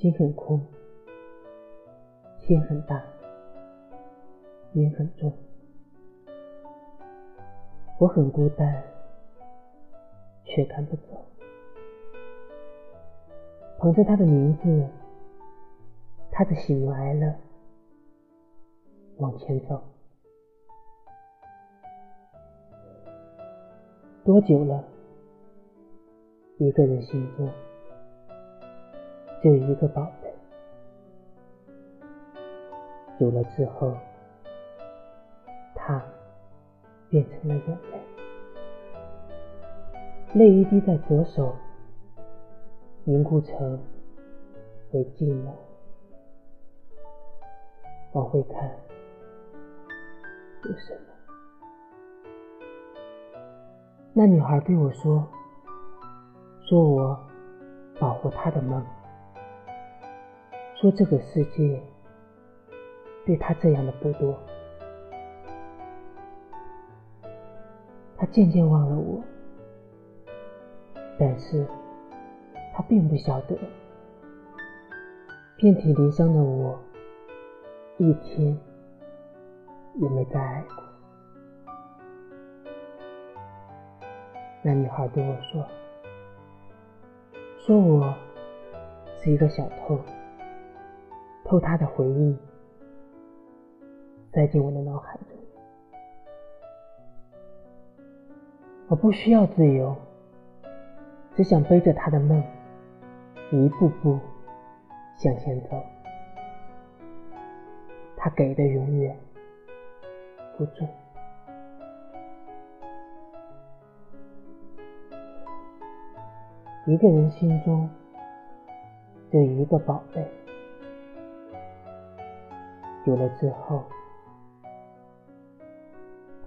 心很空，天很大，云很重，我很孤单，却赶不走。捧着他的名字，他的喜怒哀乐，往前走。多久了？一个人心中就一个宝贝。久了之后，它变成了眼泪，泪一滴在左手，凝固成为寂寞。往回看，有什么？那女孩对我说：“说我保护她的梦，说这个世界对她这样的不多。”她渐渐忘了我，但是她并不晓得，遍体鳞伤的我，一天也没再爱过。那女孩对我说：“说我是一个小偷，偷她的回忆，塞进我的脑海中。我不需要自由，只想背着她的梦，一步步向前走。她给的永远不重。”一个人心中就一个宝贝，有了之后，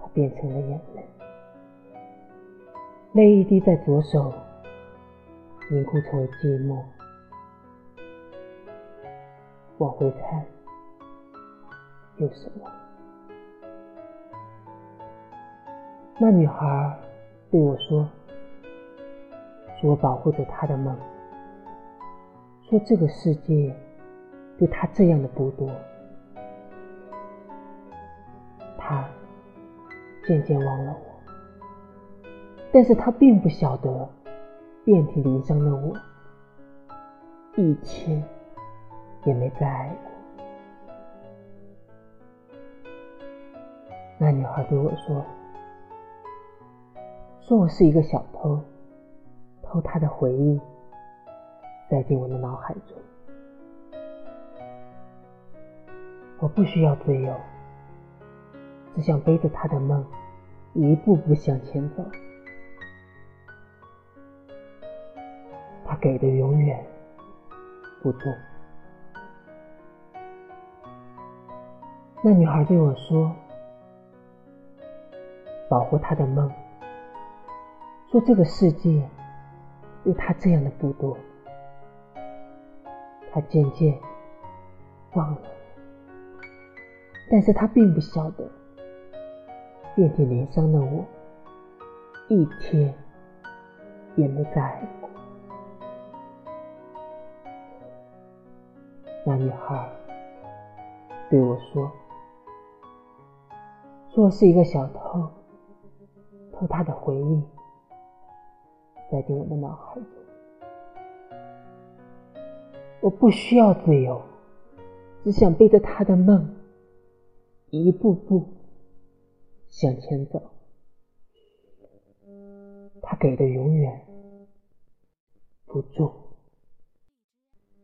它变成了眼泪，泪一滴在左手，凝固成为寂寞。往回看，有什么？那女孩对我说。我保护着她的梦，说这个世界对她这样的不多。他渐渐忘了我，但是他并不晓得，遍体鳞伤的我，一天也没再爱过。那女孩对我说：“说我是一个小偷。”偷她的回忆，塞进我的脑海中。我不需要自由，只想背着他的梦，一步步向前走。他给的永远不多。那女孩对我说：“保护他的梦，说这个世界。”对他这样的不多，他渐渐忘了，但是他并不晓得，遍体鳞伤的我，一天也没再爱过。那女孩对我说：“说我是一个小偷，偷她的回忆。”塞进我的脑海中，我不需要自由，只想背着他的梦，一步步向前走。他给的永远不重。